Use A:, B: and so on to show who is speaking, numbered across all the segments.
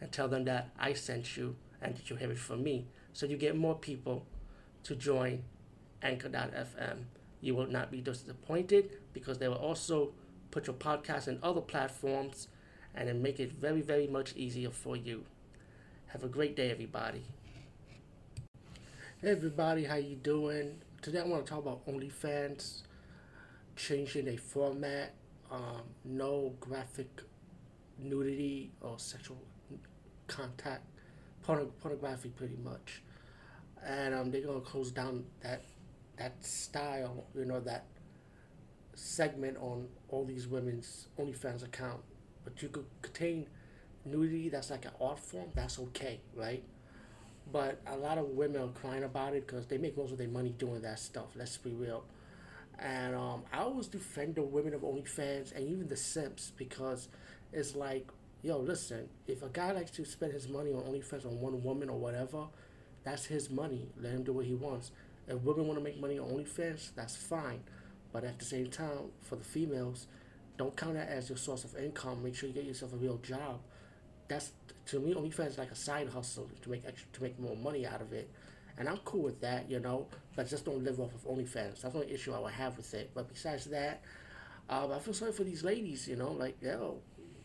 A: and tell them that I sent you and that you have it from me. So you get more people to join Anchor.fm. You will not be disappointed because they will also put your podcast in other platforms and then make it very, very much easier for you. Have a great day, everybody. Hey, everybody, how you doing? Today I want to talk about OnlyFans changing a format. Um, no graphic nudity or sexual contact, porno- pornography, pretty much. And um, they're gonna close down that that style, you know, that segment on all these women's OnlyFans account. But you could contain nudity that's like an art form. That's okay, right? But a lot of women are crying about it because they make most of their money doing that stuff. Let's be real. And um, I always defend the women of OnlyFans and even the simps because it's like, yo, listen, if a guy likes to spend his money on OnlyFans on one woman or whatever, that's his money. Let him do what he wants. If women want to make money on OnlyFans, that's fine. But at the same time, for the females, don't count that as your source of income. Make sure you get yourself a real job. That's to me, OnlyFans is like a side hustle to make extra, to make more money out of it. And I'm cool with that, you know, but just don't live off of OnlyFans. That's the only issue I would have with it. But besides that, um, I feel sorry for these ladies, you know, like, yo,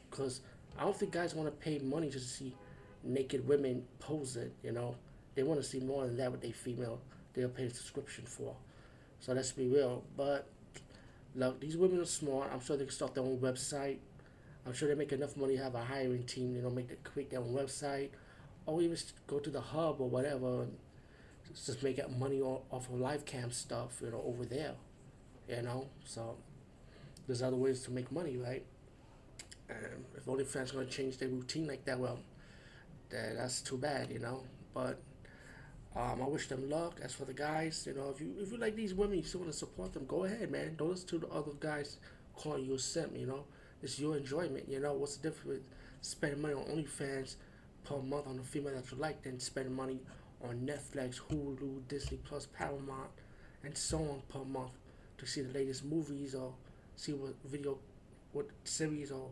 A: because I don't think guys want to pay money just to see naked women posing, you know. They want to see more than that with their female, they'll pay a subscription for. So let's be real. But look, these women are smart. I'm sure they can start their own website. I'm sure they make enough money to have a hiring team, you know, make the, create their own website, or even go to the hub or whatever and just make money off of live cam stuff, you know, over there, you know. So there's other ways to make money, right? And if OnlyFans gonna change their routine like that, well, that, that's too bad, you know. But um, I wish them luck. As for the guys, you know, if you if you like these women, you still want to support them, go ahead, man. Don't listen to the other guys calling you a simp, you know. It's your enjoyment, you know. What's the difference with spending money on OnlyFans per month on a female that you like than spending money on Netflix, Hulu, Disney Plus, Paramount, and so on per month to see the latest movies or see what video, what series or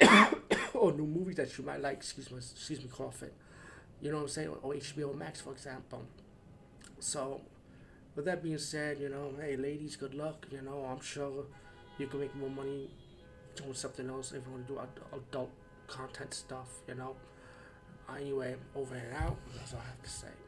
A: or new movies that you might like. Excuse me, excuse me, coughing. You know what I'm saying? Or HBO Max, for example. So, with that being said, you know, hey, ladies, good luck. You know, I'm sure you can make more money doing something else if you want to do adult content stuff. You know. Anyway, over and out. That's all I have to say.